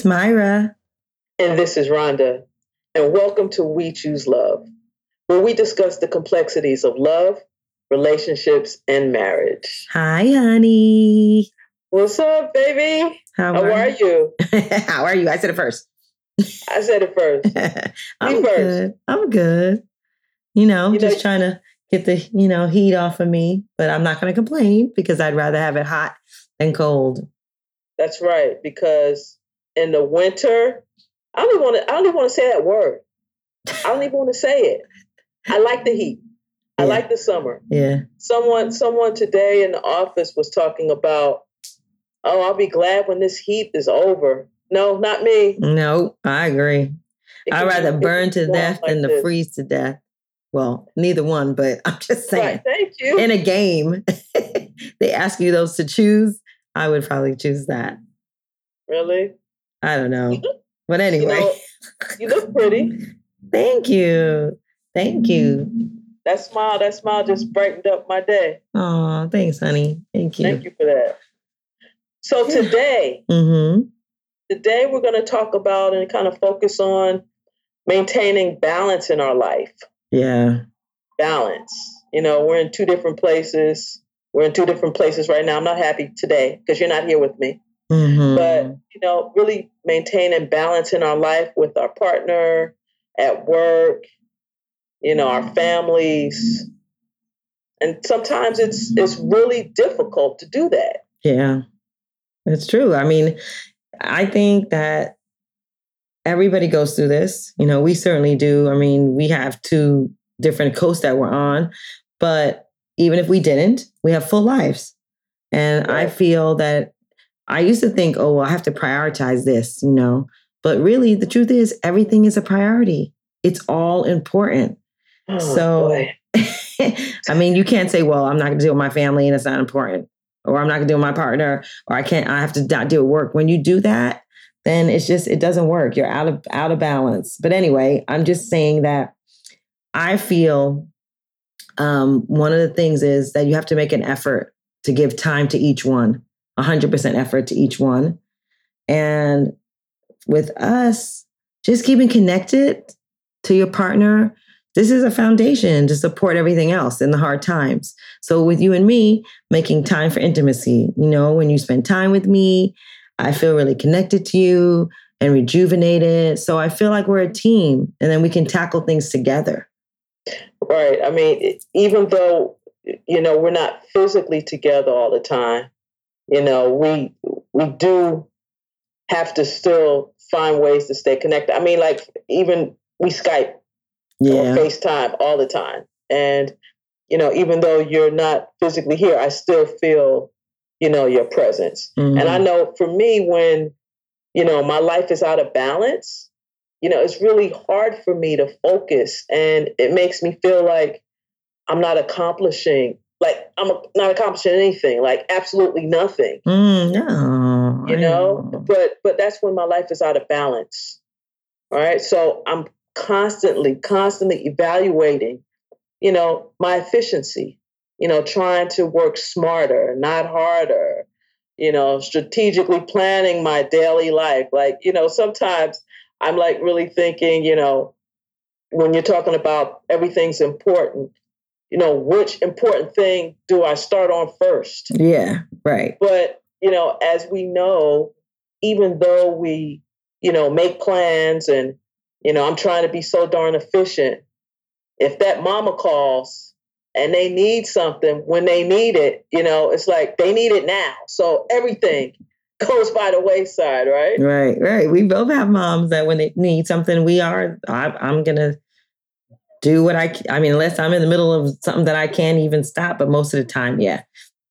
It's Myra. And this is Rhonda. And welcome to We Choose Love, where we discuss the complexities of love, relationships, and marriage. Hi, honey. What's up, baby? How, How are you? How are you? I said it first. I said it first. I'm first. good. I'm good. You know, You know- just trying to get the, you know, heat off of me, but I'm not going to complain because I'd rather have it hot than cold. That's right. Because in the winter, I don't even want to. I don't even want to say that word. I don't even want to say it. I like the heat. I Yeah. like the summer. Yeah. Someone, someone today in the office was talking about. Oh, I'll be glad when this heat is over. No, not me. No, I agree. It I'd rather burn to death like than to freeze to death. Well, neither one, but I'm just saying. Right. Thank you. In a game, they ask you those to choose. I would probably choose that. really? I don't know. But You anyway, know, you look pretty. thank you. Thank you. That smile, that smile just brightened up my day. Oh, thanks, honey. Thank you. Thank you for that. So today, Mm-hmm. today we're going to talk about and kind of focus on maintaining balance in our life. Yeah. Balance. You know, we're in two different places. We're in two different places right now. I'm not happy today because you're not here with me. Mm-hmm. But, you know, really maintaining balance in our life with our partner, at work, you know, our families. And sometimes it's it's really difficult to do that. yeah, That's true. I mean, I think that everybody goes through this. You know, we certainly do. I mean, we have two different coasts that we're on, but even if we didn't, we have full lives. And I feel that I used to think, oh, well, I have to prioritize this, you know. But really, the truth is, everything is a priority. It's all important. Oh, So. I mean, you can't say, well, I'm not going to deal with my family and it's not important, or I'm not going to deal with my partner, or I can't, I have to not deal with work. When you do that, then it's just, it doesn't work. You're out of, out of balance. But anyway, I'm just saying that I feel um, one of the things is that you have to make an effort to give time to each one, 100% effort to each one. And with us, just keeping connected to your partner, this is a foundation to support everything else in the hard times. So, with you and me, making time for intimacy, you know, when you spend time with me, I feel really connected to you and rejuvenated. So, I feel like we're a team and then we can tackle things together. Right. I mean, even though you know we're not physically together all the time, you know, we we do have to still find ways to stay connected. I mean, like even we Skype or Yeah. FaceTime all the time, and you know, even though you're not physically here, I still feel you know your presence. And I Mhm. know for me, when you know my life is out of balance, you know, it's really hard for me to focus, and it makes me feel like I'm not accomplishing, like I'm not accomplishing anything, like absolutely nothing. Mm, no. You I know, but but that's when my life is out of balance. All right, so I'm constantly, constantly evaluating, you know, my efficiency. You know, trying to work smarter, not harder. You know, strategically planning my daily life. Like, you know, sometimes I'm like really thinking, you know, when you're talking about everything's important, you know, which important thing do I start on first? Yeah, right. But, you know, as we know, even though we, you know, make plans and, you know, I'm trying to be so darn efficient, if that mama calls and they need something when they need it, you know, it's like they need it now. So everything goes by the wayside, right? Right, right. We both have moms that when they need something, we are, I, I'm going to do what I I mean, unless I'm in the middle of something that I can't even stop, but most of the time, yeah.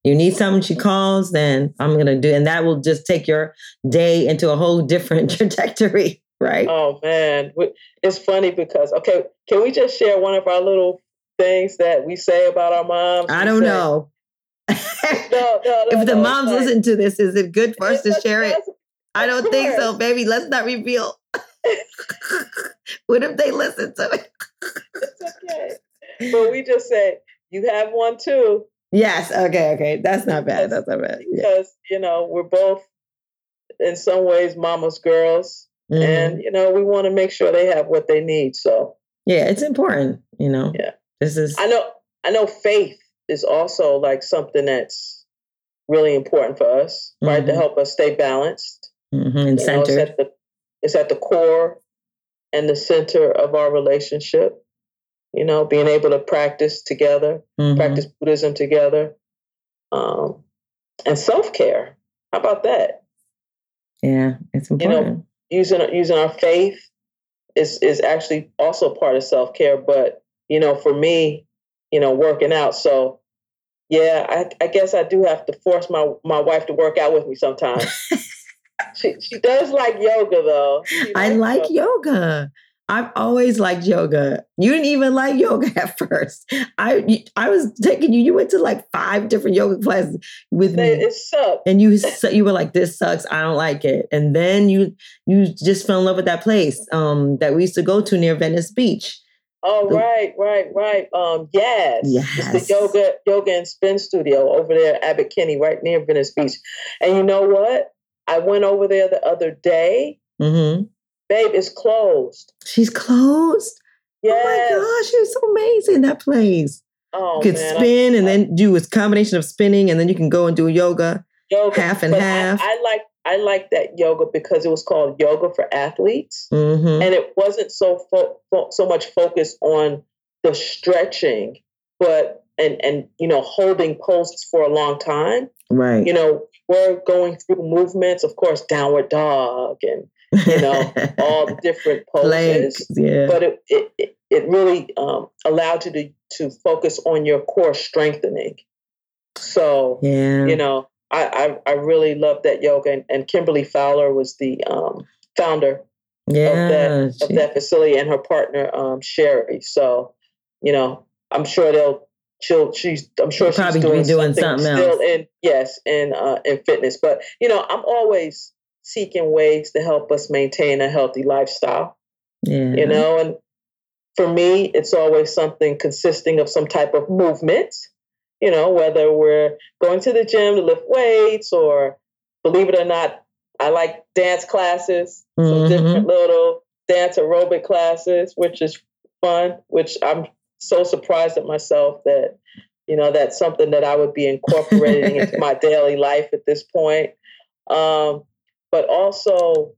You need something, she calls, then I'm going to do, and that will just take your day into a whole different trajectory, right? Oh man, it's funny because okay, can we just share one of our little things that we say about our moms? I don't say- know. No, no, no. if the moms like- listen to this, is it good for us to share it? I don't think so, baby. Let's not reveal. what if they listen to it? Okay. But we just said, you have one too. Yes. Okay. Okay. That's not bad. That's not bad. Yeah. Because, you know, we're both in some ways mama's girls. Mhm. And, you know, we want to make sure they have what they need. So yeah, it's important. You know. Yeah. This is. I know I know faith is also like something that's really important for us, right? To Mhm. help us stay balanced. mhm, and You know, it's at the it's at the core and the center of our relationship. You know, being able to practice together, Mhm. practice Buddhism together, um, and self care. How about that? Yeah, it's know, important. Using using our faith is is actually also part of self care. But you know, for me, you know, working out. So yeah, I, I guess I do have to force my my wife to work out with me sometimes. she she does like yoga though. I like yoga. I've always liked yoga. You didn't even like yoga at first. I I was taking you. You went to like five different yoga classes with me, It sucked. and you you were like, "This sucks. I don't like it." And then you you just fell in love with that place um, that we used to go to near Venice Beach. Oh The- right, right, right. Um, yes, it's the yoga yoga and spin studio over there, at Abbot Kinney, right near Venice Beach. And you know what? I went over there the other day. hmm Babe, it's closed. She's closed. Yes. Oh my gosh, it's so amazing that place. Oh you could man, I- spin and I- then do a combination of spinning, and then you can go and do yoga. yoga, half and but I- half. I, like I like that yoga because it was called yoga for athletes, hmm and it wasn't so fo- fo- so much focused on the stretching, but and and you know holding posts for a long time. Right. You know, we're going through movements, of course, downward dog and you know, all the different poses. yeah. But it it, it, really um, allowed you to to focus on your core strengthening. So yeah. you know, I, I I really love that yoga, and, and Kimberly Fowler was the um, founder yeah. of that of that facility, and her partner um, Sherry. So you know, I'm sure they'll. She'll, she's, I'm sure She'll she's probably doing, be doing something, something still in, yes, in, uh, in fitness. But, you know, I'm always seeking ways to help us maintain a healthy lifestyle yeah. you know and for me it's always something consisting of some type of movement you know whether we're going to the gym to lift weights or believe it or not i like dance classes some Mhm. different little dance aerobic classes which is fun which i'm so surprised at myself that you know that's something that i would be incorporating into my daily life at this point um, but also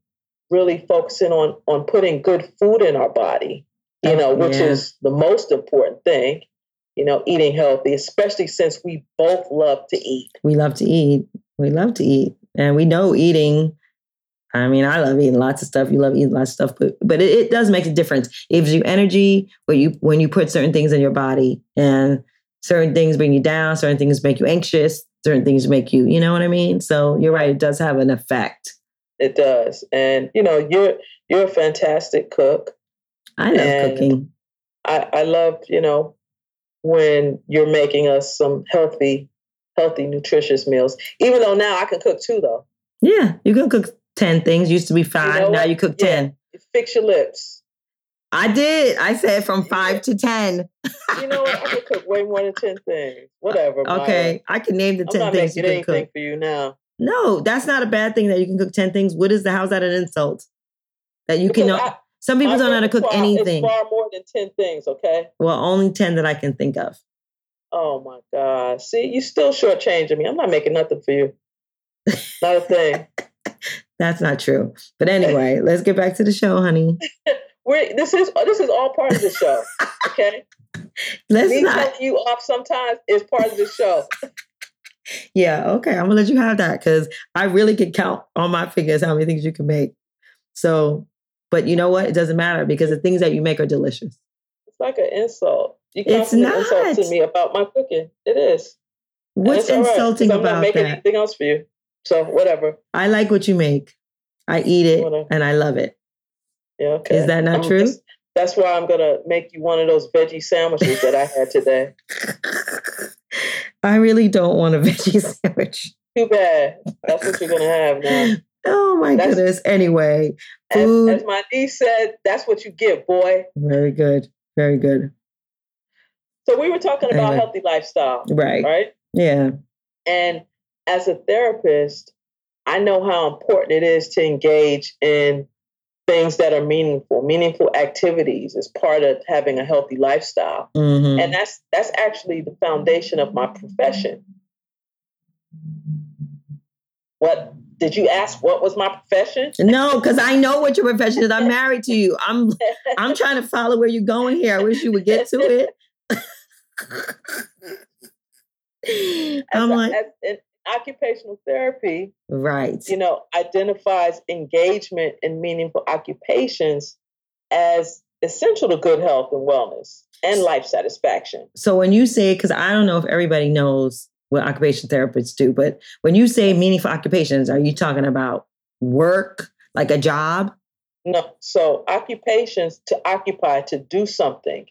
really focusing on on putting good food in our body you know which Yeah. is the most important thing you know eating healthy especially since we both love to eat We love to eat. We love to eat. And we know eating. I mean, I love eating lots of stuff. You love eating lots of stuff, but but it, it does make a difference. It gives you energy when you when you put certain things in your body, and certain things bring you down. Certain things make you anxious. Certain things make you, you know what I mean. So you're right. It does have an effect. It does and you know you're you're a fantastic cook I love And- cooking. i i love you know when you're making us some healthy healthy nutritious meals even though now i can cook too though Yeah, you can cook ten things. Used to be five. know now you cook Yeah. ten. fix your lips I did. I said from five to ten. you know what i can cook way more than 10 things whatever Myra. Okay, I can name the i'm ten things you can cook. for you now No, that's not a bad thing that you can cook 10 things. What is the how's that an insult? That you can Because know I- some people My don't know how to cook is anything. far more than 10 things okay Well, only 10 that I can think of. Oh my God. See, you still shortchanging me. I'm not making nothing for you. Not a thing. That's not true. But anyway, let's get back to the show, honey. We're, this is this is all part of the show. Okay. Let's Me not. telling you off sometimes is part of the show. Yeah, okay. I'm gonna let you have that because I really could count on my fingers how many things you can make. So, but you know what? It doesn't matter because the things that you make are delicious. It's like an insult. You It's constantly insult not. to me about my cooking. It is. What's all right, insulting I'm not making that? anything else for you. So whatever. I like what you make. I eat it Whatever. and I love it. Yeah. Okay. Is that not I'm true? just- that's why I'm gonna make you one of those veggie sandwiches that I had today. I really don't want a veggie sandwich. Too bad. That's what you're gonna have now. Oh my That's- goodness. Anyway, As, food. as my niece said, that's what you get, boy. Very good. Very good. So we were talking about Anyway. healthy lifestyle, Right. right? Yeah. And as a therapist, I know how important it is to engage in things that are meaningful. Meaningful activities is part of having a healthy lifestyle. Mhm. And that's that's actually the foundation of my profession. What did you ask what was my profession? No, because I know what your profession is. I'm married to you. I'm I'm trying to follow where you're going here. I wish you would get to it. I'm like, as occupational therapy, right. you know, identifies engagement in meaningful occupations as essential to good health and wellness and life satisfaction. So when you say, because I don't know if everybody knows what occupational therapists do, but when you say meaningful occupations, are you talking about work, like a job? No, so occupations to occupy, to do something.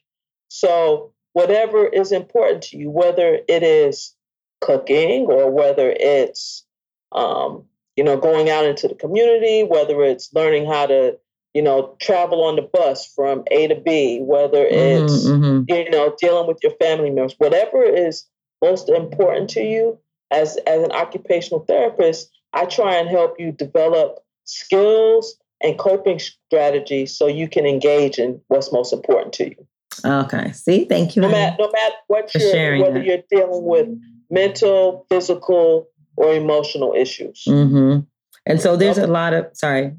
So whatever is important to you, whether it is cooking or whether it's um, you know going out into the community, whether it's learning how to you know travel on the bus from A to B, whether it's Mhm, mhm. you know dealing with your family members, whatever is most important to you as as an occupational therapist, I try and help you develop skills and coping strategies so you can engage in what's most important to you. Okay. See, thank you. No matter no matter what you're sharing whether that. you're dealing with mental, physical, or emotional issues. Mm-hmm. And so there's a lot of sorry.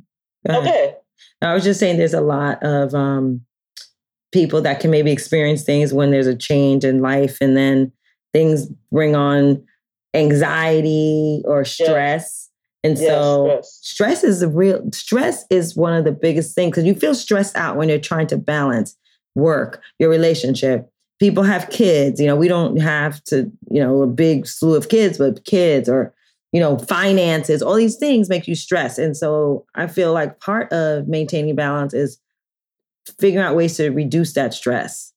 Okay. I was just saying there's a lot of um, people that can maybe experience things when there's a change in life and then things bring on anxiety or stress. And Yes, so stress. stress is a real stress is one of the biggest things because you feel stressed out when you're trying to balance work, your relationship. People have kids, you know, we don't have to, you know, a big slew of kids, but kids or you know, finances, all these things make you stress. And so I feel like part of maintaining balance is figuring out ways to reduce that stress.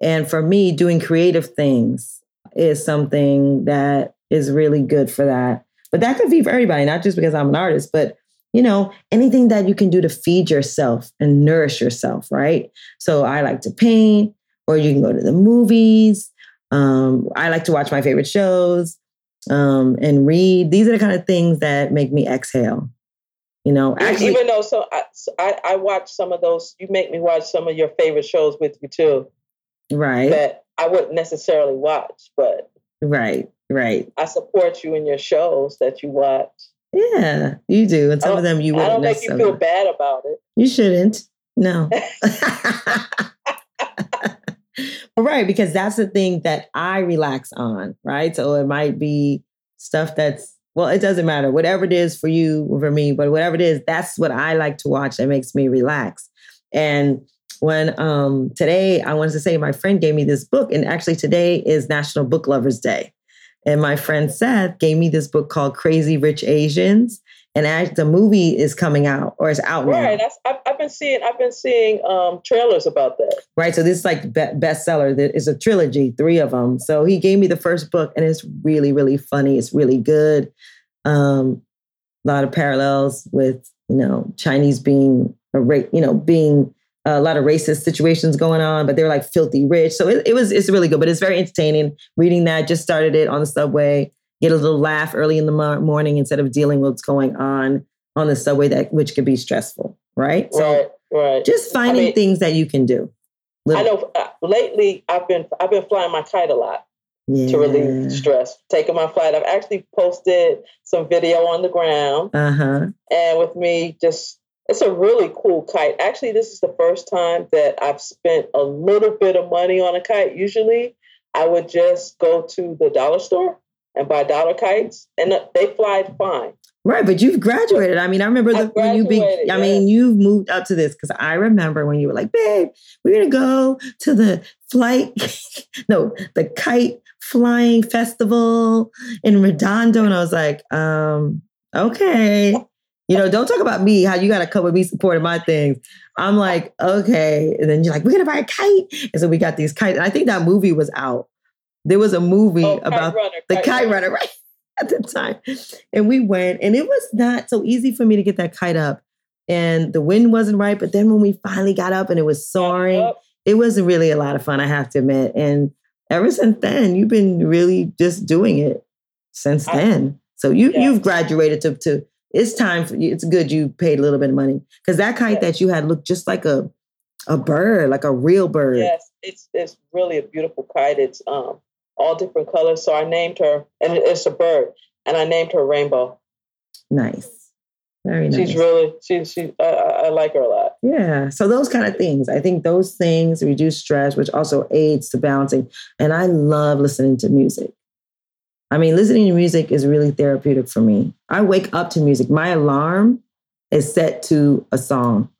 And for me, doing creative things is something that is really good for that. But that could be for everybody, not just because I'm an artist, but you know, anything that you can do to feed yourself and nourish yourself, right? So I like to paint, or you can go to the movies. Um, I like to watch my favorite shows um, and read. These are the kind of things that make me exhale. You know, actually, Even though so I, so I I watch some of those, you make me watch some of your favorite shows with you too right, that I wouldn't necessarily watch, but right, right. I support you in your shows that you watch. Yeah, you do, and some of them you wouldn't I don't make you feel bad about it. You shouldn't. No. right, because that's the thing that I relax on, right? So it might be stuff that's, well, it doesn't matter. Whatever it is for you or for me, but whatever it is, that's what I like to watch that makes me relax. And when um today I wanted to say my friend gave me this book, and actually today is National Book Lovers Day. And my friend Seth gave me this book called Crazy Rich Asians. And as the movie is coming out or it's out now. Right. I've, been seeing I've been seeing um, trailers about that. right? So this is like be- bestseller. There is a trilogy, three of them. So he gave me the first book, and it's really, really funny. It's really good. Um, a lot of parallels with you know Chinese being a ra- you know being a lot of racist situations going on, but they're like filthy rich. So it, it was it's really good, but it's very entertaining. Reading that, just started it on the subway. Get a little laugh early in the mo- morning instead of dealing with what's going on on the subway that which could be stressful, right? So right. Right. just finding mean- things that you can do. I know. Uh, lately, I've been I've been flying my kite a lot yeah. to relieve stress. Taking my flight. I've actually posted some video on the ground, Uh huh. and with me, just it's a really cool kite. Actually, this is the first time that I've spent a little bit of money on a kite. Usually, I would just go to the dollar store and buy dollar kites, and they fly fine. Right, but you've graduated. I mean, I remember I when you be. I mean, you've moved up to this because I remember when you were like, "Babe, we're gonna go to the flight, no, the kite flying festival in Redondo," and I was like, um, "Okay." You know, don't talk about me. How you got to come with me supporting my things. I'm like, okay. And then you're like, we're gonna buy a kite, and so we got these kites. And I think that movie was out. There was a movie Oh, kite about runner, the kite runner, right? At the time. And we went, and it was not so easy for me to get that kite up. And the wind wasn't right. But then when we finally got up and it was soaring, it was really a lot of fun, I have to admit. And ever since then, you've been really just doing it since I- then. So you you've graduated to to it's time for you. It's good you paid a little bit of money because that kite that you had looked just like a a bird, like a real bird. Yes, it's it's really a beautiful kite. It's um all different colors. So I named her, and it's a bird, and I named her Rainbow. Nice. Very nice. She's really she she I, I like her a lot. Yeah. So those kind of things. I think those things reduce stress, which also aids to balancing. And I love listening to music. I mean, listening to music is really therapeutic for me. I wake up to music. My alarm is set to a song.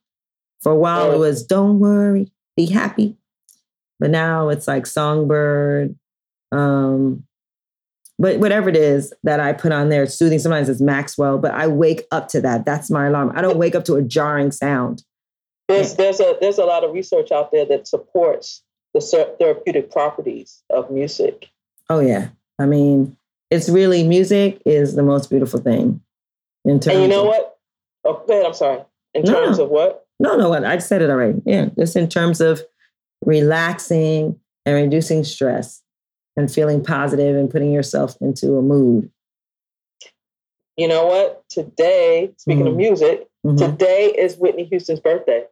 For a while, it oh. was "Don't worry, be happy," but now it's like "Songbird." Um, but whatever it is that I put on there, it's soothing. Sometimes it's Maxwell, but I wake up to that. That's my alarm. I don't wake up to a jarring sound. There's there's a there's a lot of research out there that supports the therapeutic properties of music. Oh yeah, I mean, it's really music is the most beautiful thing. In terms, and you know of, what? Oh, go ahead. I'm sorry. In no, terms of what? No, no, what I said it already. Yeah, just in terms of relaxing and reducing stress and feeling positive and putting yourself into a mood. You know what? Today, speaking mm-hmm. of music, mm-hmm. today is Whitney Houston's birthday.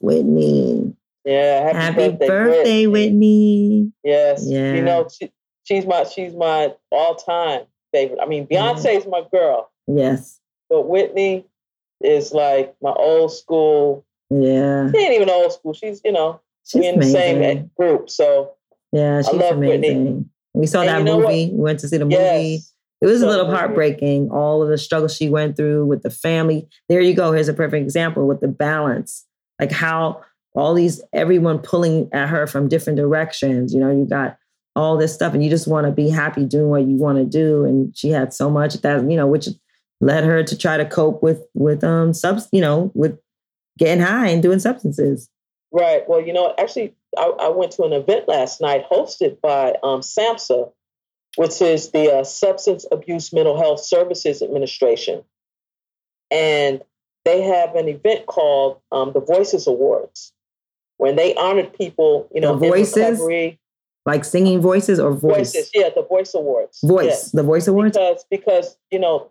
Whitney. Yeah, happy, happy birthday, birthday Whitney. Yes. Yeah. You know, she, she's my she's my all time favorite. I mean, Beyonce is my girl. Yes. But Whitney is like my old school. Yeah. She ain't even old school. She's, you know, she's in amazing. the same group. So yeah, she's amazing. Whitney. We saw and that movie. We went to see the yes. movie. It was so a little heartbreaking, all of the struggles she went through with the family. There you go. Here's a perfect example with the balance. Like how all these, everyone pulling at her from different directions. You know, you got all this stuff and you just want to be happy doing what you want to do. And she had so much that, you know, which led her to try to cope with, with, um, subs, you know, with getting high and doing substances. Right. Well, you know, actually, I, I went to an event last night hosted by um, SAMHSA, which is the uh, Substance Abuse Mental Health Services Administration. And they have an event called um, the Voices Awards, when they honored people, you know, the voices, like singing voices or voice? Voices, yeah, the Voice Awards. Voice, yes. the Voice Awards. Because because you know,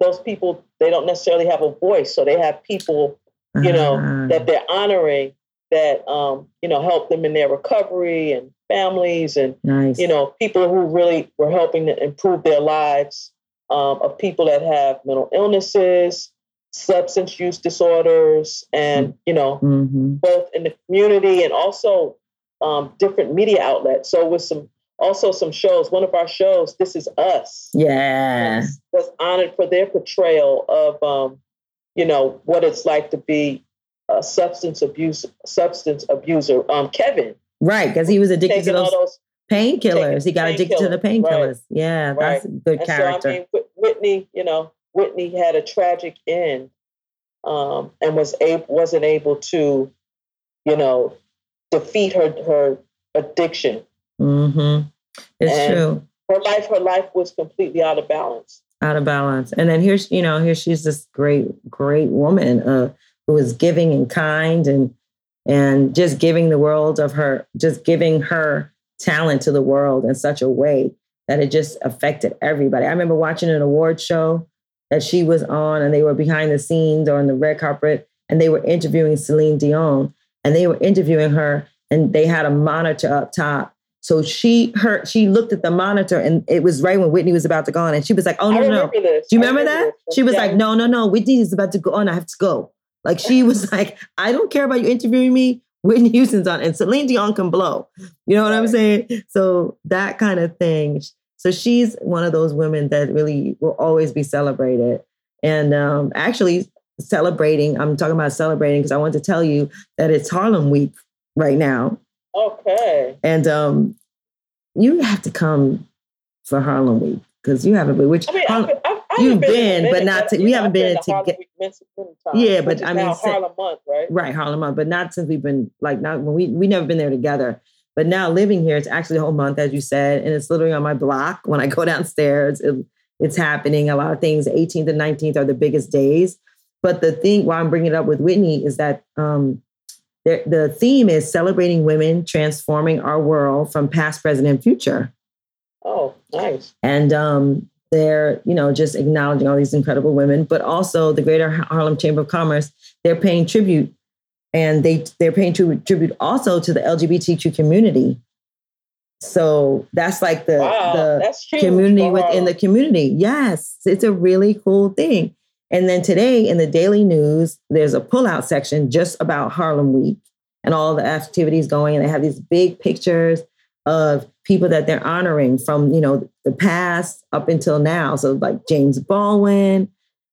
those people they don't necessarily have a voice, so they have people, you know, uh-huh. that they're honoring that um, you know help them in their recovery and families and nice. you know people who really were helping to improve their lives um, of people that have mental illnesses substance use disorders and mm-hmm. you know mm-hmm. both in the community and also um, different media outlets so with some also some shows one of our shows this is us yeah was, was honored for their portrayal of um, you know what it's like to be a substance abuse substance abuser. Um, Kevin, right? Because he was addicted to those, those painkillers. He got addicted to the painkillers. Right. Yeah, right. that's a good and character. So, I mean, Whitney, you know, Whitney had a tragic end, um, and was able wasn't able to, you know, defeat her her addiction. Mm-hmm. It's and true. Her life, her life was completely out of balance. Out of balance. And then here's, you know, here she's this great, great woman. Uh, who is giving and kind and and just giving the world of her, just giving her talent to the world in such a way that it just affected everybody. I remember watching an award show that she was on, and they were behind the scenes or on the red carpet, and they were interviewing Celine Dion, and they were interviewing her, and they had a monitor up top. So she heard, she looked at the monitor, and it was right when Whitney was about to go on, and she was like, "Oh no, no!" Do you remember, remember that? This. She was yeah. like, "No, no, no! Whitney is about to go on. I have to go." Like she was like, I don't care about you interviewing me. Whitney Houston's on, and Celine Dion can blow. You know what I'm saying? So that kind of thing. So she's one of those women that really will always be celebrated. And um, actually, celebrating, I'm talking about celebrating because I want to tell you that it's Harlem Week right now. Okay. And um, you have to come for Harlem Week because you haven't been. Which I mean, Harlem, I, You've been, but not to, we haven't been, been together. Yeah, but I mean, Harlem month, right? Right, Harlem month, but not since we've been like not when we we never been there together. But now living here, it's actually a whole month, as you said, and it's literally on my block. When I go downstairs, it, it's happening. A lot of things. 18th and 19th are the biggest days. But the thing, why I'm bringing it up with Whitney, is that um, the, the theme is celebrating women, transforming our world from past, present, and future. Oh, nice. And um, they're, you know, just acknowledging all these incredible women, but also the Greater Harlem Chamber of Commerce, they're paying tribute and they they're paying tribute also to the LGBTQ community. So that's like the wow, the community within the community. Yes, it's a really cool thing. And then today in the Daily News, there's a pullout section just about Harlem Week and all the activities going. And they have these big pictures of people that they're honoring from you know the past up until now. So like James Baldwin,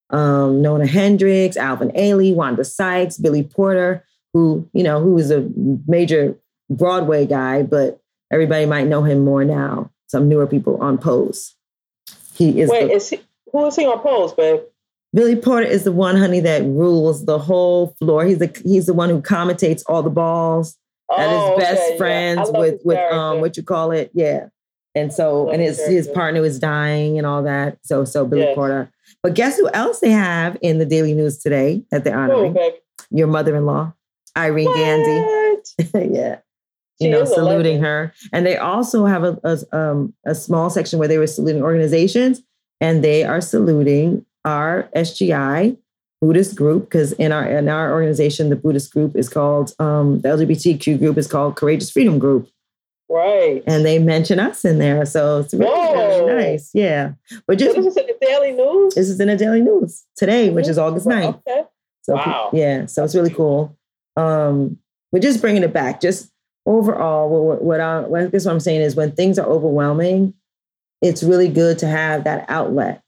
um, Nona Hendryx, Alvin Ailey, Wanda Sykes, Billy Porter, who you know who is a major Broadway guy, but everybody might know him more now. Some newer people on Pose. He is. Wait, the, is he, who is he on Pose, babe? Billy Porter is the one, honey, that rules the whole floor. He's the he's the one who commentates all the balls that oh, is best okay, friends yeah. with with um what you call it, yeah. And so and his his partner was dying and all that. So so Billy yes. Porter. But guess who else they have in the Daily News today that they're honoring? Oh, Your mother-in-law, Irene what? Gandy. yeah. She you know, saluting her. And they also have a, a, um, a small section where they were saluting organizations, and they are saluting our SGI Buddhist group because in our in our organization, the Buddhist group is called um, the LGBTQ group is called Courageous Freedom Group. Right. And they mention us in there. So it's really, really nice. Yeah. But just so this is in the Daily News? This is in the Daily News today, which is August 9th. Okay. So wow. yeah. So it's really cool. Um, but just bringing it back, just overall, what, what I what, what I'm saying is when things are overwhelming, it's really good to have that outlet.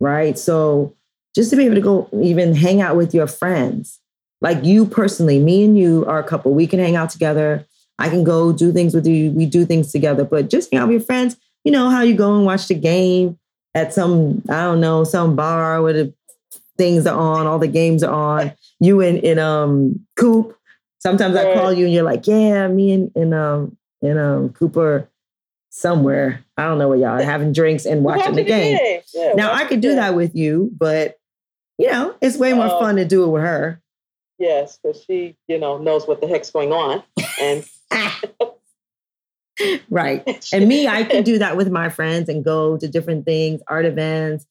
Right. So just to be able to go even hang out with your friends. Like you personally, me and you are a couple. We can hang out together. I can go do things with you. We do things together. But just hang out with your friends. You know how you go and watch the game at some, I don't know, some bar where the things are on, all the games are on. You in in um Coop. Sometimes I call you and you're like, yeah, me and, and um and um Cooper somewhere. I don't know where y'all are having drinks and watching the game. Yeah, now I could do that with you, but you know, it's way more uh, fun to do it with her. Yes, because she, you know, knows what the heck's going on. And right. And me, I can do that with my friends and go to different things, art events,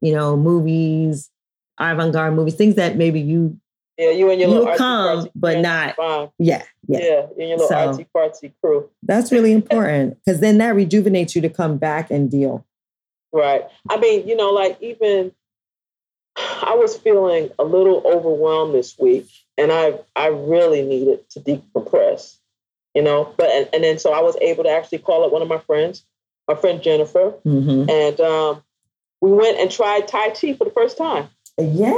you know, movies, avant-garde movies, things that maybe you yeah, you and your you little come, but not yeah, yeah, yeah, and your little so, artsy fartsy crew. That's really important because then that rejuvenates you to come back and deal. Right. I mean, you know, like even I was feeling a little overwhelmed this week, and I I really needed to decompress, you know. But and, and then so I was able to actually call up one of my friends, my friend Jennifer, mm-hmm. and um, we went and tried Tai Chi for the first time. Yeah,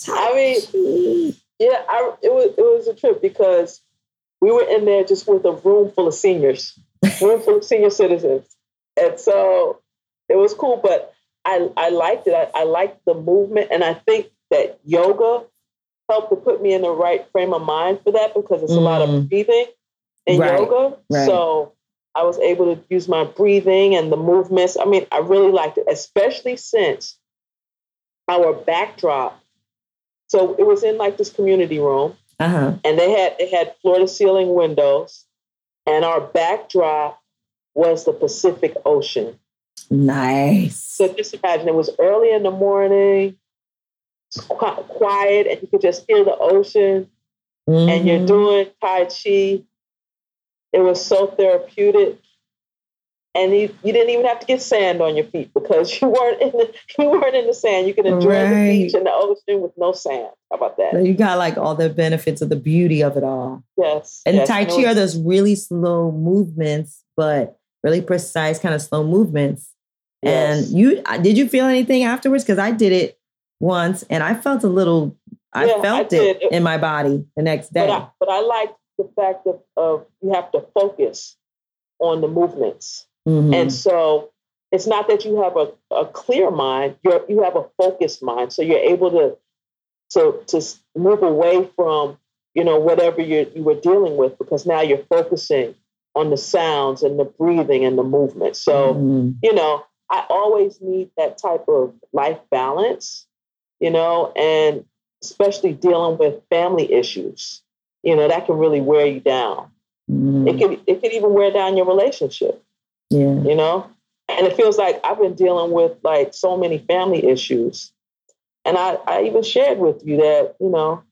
tai I mean, yeah, I, it was it was a trip because we were in there just with a room full of seniors, room full of senior citizens, and so it was cool. But I, I liked it. I, I liked the movement. And I think that yoga helped to put me in the right frame of mind for that because it's mm. a lot of mm. breathing in right. yoga. Right. So I was able to use my breathing and the movements. I mean, I really liked it, especially since our backdrop. So it was in like this community room, uh-huh. and they had it had floor to ceiling windows, and our backdrop was the Pacific Ocean. Nice. So just imagine it was early in the morning, quiet, and you could just hear the ocean, mm-hmm. and you're mm-hmm. doing Tai Chi. It was so therapeutic. And you, you didn't even have to get sand on your feet because you weren't in the you weren't in the sand. You could enjoy right. the beach and the ocean with no sand. How about that? So you got like all the benefits of the beauty of it all. Yes. And yes. Tai Chi are those really slow movements, but really precise kind of slow movements and you uh, did you feel anything afterwards? Because I did it once and I felt a little, I yeah, felt I it in my body the next day. But I, but I like the fact of, of you have to focus on the movements. Mm-hmm. And so it's not that you have a, a clear mind, you you have a focused mind. So you're able to, to, to move away from, you know, whatever you you were dealing with because now you're focusing on the sounds and the breathing and the movement. So, mm-hmm. you know, I always need that type of life balance, you know, and especially dealing with family issues, you know, that can really wear you down. Mm. It could it could even wear down your relationship. Yeah. You know? and it feels like I've been dealing with like so many family issues. And I, I even shared with you that, you know,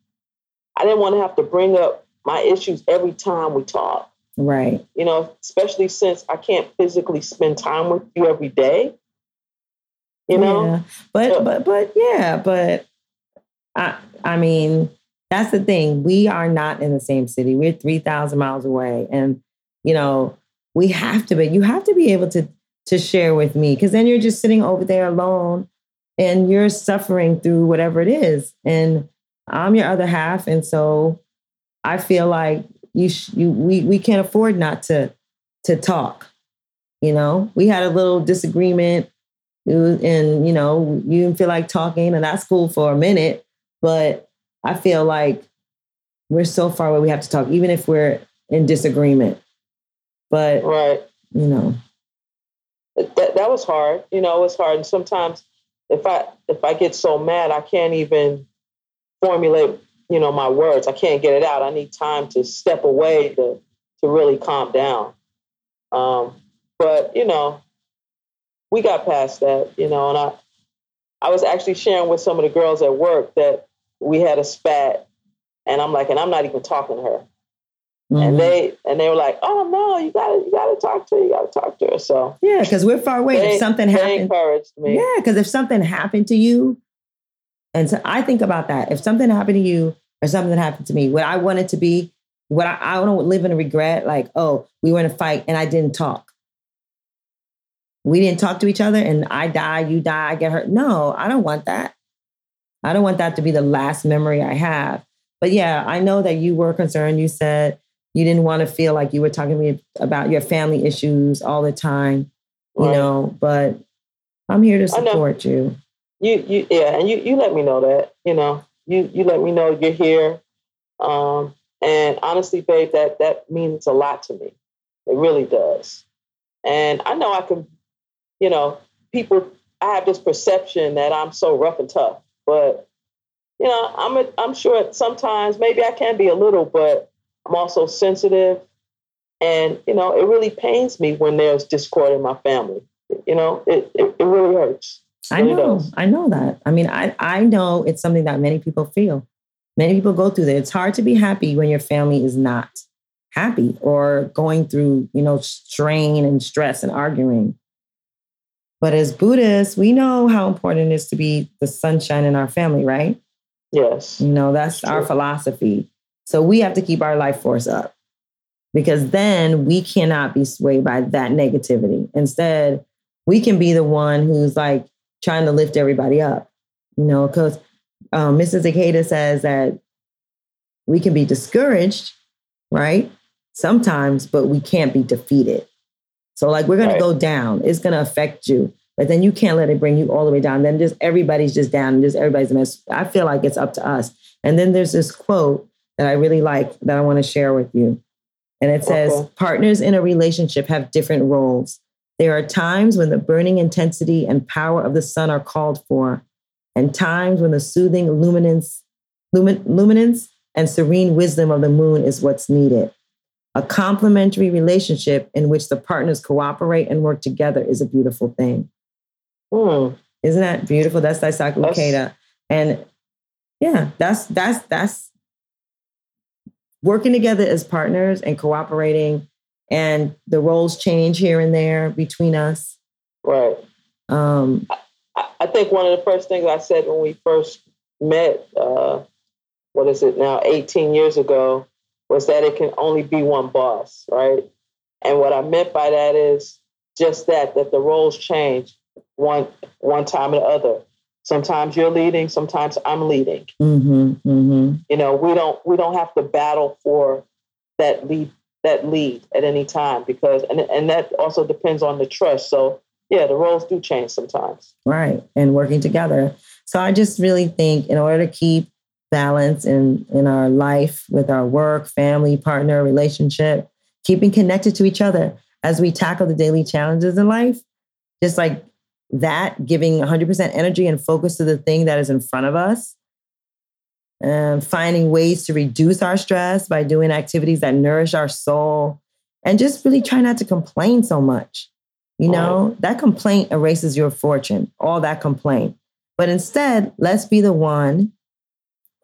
I didn't want to have to bring up my issues every time we talk. Right. You know, especially since I can't physically spend time with you every day. You know? Yeah. But so, but but yeah, but I I mean, that's the thing. We are not in the same city. We're 3,000 miles away and you know, we have to be you have to be able to to share with me because then you're just sitting over there alone and you're suffering through whatever it is and I'm your other half and so I feel like you, sh- you we we can't afford not to to talk. You know, we had a little disagreement, and you know, you didn't feel like talking, and that's cool for a minute. But I feel like we're so far away. We have to talk, even if we're in disagreement. But right, you know, that that was hard. You know, it was hard, and sometimes if I if I get so mad, I can't even formulate you know, my words. I can't get it out. I need time to step away to to really calm down. Um, but you know, we got past that, you know, and I I was actually sharing with some of the girls at work that we had a spat and I'm like, and I'm not even talking to her. Mm-hmm. And they and they were like, "Oh no, you gotta you gotta talk to her. You gotta talk to her." So yeah, because we're far away. They, if something happened, encouraged me. Yeah, because if something happened to you, and so I think about that. If something happened to you or something happened to me, what I wanted to be, what I, I don't live in a regret, like, oh, we were in a fight and I didn't talk. We didn't talk to each other and I die, you die, I get hurt. No, I don't want that. I don't want that to be the last memory I have. But yeah, I know that you were concerned. You said you didn't want to feel like you were talking to me about your family issues all the time, you right. know, but I'm here to support you you you yeah, and you you let me know that you know you you let me know you're here, um, and honestly, babe, that that means a lot to me. It really does, and I know I can, you know, people. I have this perception that I'm so rough and tough, but you know, I'm a, I'm sure sometimes maybe I can be a little, but I'm also sensitive, and you know, it really pains me when there's discord in my family. You know, it it, it really hurts. I know, I know that. I mean, I I know it's something that many people feel. Many people go through that. It's hard to be happy when your family is not happy or going through, you know, strain and stress and arguing. But as Buddhists, we know how important it is to be the sunshine in our family, right? Yes. You know, that's our philosophy. So we have to keep our life force up because then we cannot be swayed by that negativity. Instead, we can be the one who's like, trying to lift everybody up, you know, because um, Mrs. Ikeda says that we can be discouraged, right? Sometimes, but we can't be defeated. So, like, we're going right. to go down. It's going to affect you, but then you can't let it bring you all the way down. Then just everybody's just down and just everybody's a mess. I feel like it's up to us. And then there's this quote that I really like that I want to share with you. And it says, okay. partners in a relationship have different roles. There are times when the burning intensity and power of the sun are called for, and times when the soothing luminance, lumin, luminance and serene wisdom of the moon is what's needed. A complementary relationship in which the partners cooperate and work together is a beautiful thing. Mm. Isn't that beautiful? That's Daisaku Ikeda. And yeah, that's that's that's working together as partners and cooperating and the roles change here and there between us. Right. Um, I, I think one of the first things I said when we first met, uh, what is it now, 18 years ago, was that it can only be one boss, right? And what I meant by that is just that, that the roles change one one time or the other. Sometimes you're leading, sometimes I'm leading. Mm-hmm, mm-hmm. You know, we don't we don't have to battle for that lead that lead at any time because and and that also depends on the trust. So yeah, the roles do change sometimes. Right. And working together. So I just really think in order to keep balance in in our life with our work, family, partner, relationship, keeping connected to each other as we tackle the daily challenges in life, just like that, giving 100% energy and focus to the thing that is in front of us and finding ways to reduce our stress by doing activities that nourish our soul and just really try not to complain so much You know, right. that complaint erases your fortune, all that complaint. But instead, let's be the one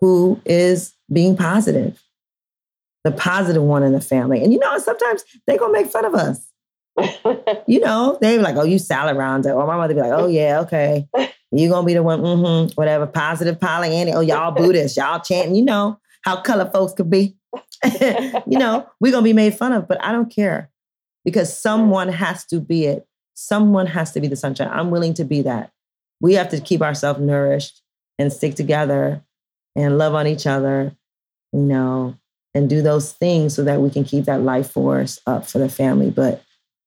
who is being positive, the positive one in the family. And you know, sometimes they're going to make fun of us. you know, they like, oh, you salad rounder. Or my mother be like, oh, yeah, okay. you to be the one, mm-hmm, whatever, positive Pollyanna. Oh, y'all Buddhists, y'all chanting. You know how color folks could be. you know, we're to be made fun of, but I don't care because someone has to be it. Someone has to be the sunshine. I'm willing to be that. We have to keep ourselves nourished and stick together and love on each other, you know, and do those things so that we can keep that life force up for the family. But,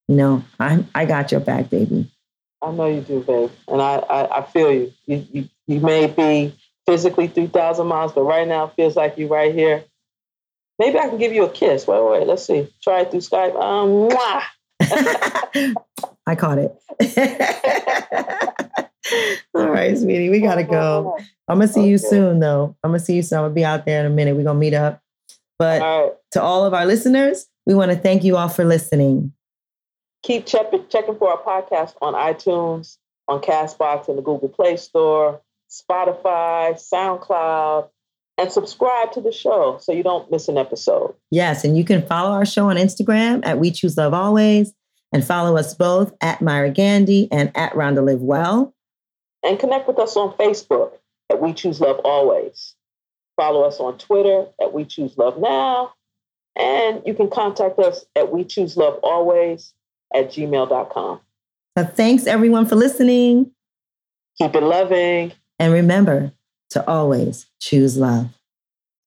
you know, I'm I got your back, baby. I know you do, babe. And I, I, I feel you. You, you. you may be physically 3,000 miles, but right now it feels like you're right here. Maybe I can give you a kiss. Wait, wait, let's see. Try it through Skype. Um, I caught it. All right, sweetie, we gotta go. I'm gonna see okay. you soon, though. I'm gonna see you soon. I'm gonna be out there in a minute. We're gonna meet up. But all right. to all of our listeners, we want to thank you all for listening. Keep check- checking for our podcast on iTunes, on Castbox, in the Google Play Store, Spotify, SoundCloud, and subscribe to the show so you don't miss an episode. Yes, and you can follow our show on Instagram at We Choose Love Always, and follow us both at Myra Gandhi and at Rhonda Live Well. And connect with us on Facebook at We Choose Love Always. Follow us on Twitter at We Choose Love Now. And you can contact us at We Choose Love Always at gmail.com. So thanks everyone for listening. Keep it loving. And remember to always choose love.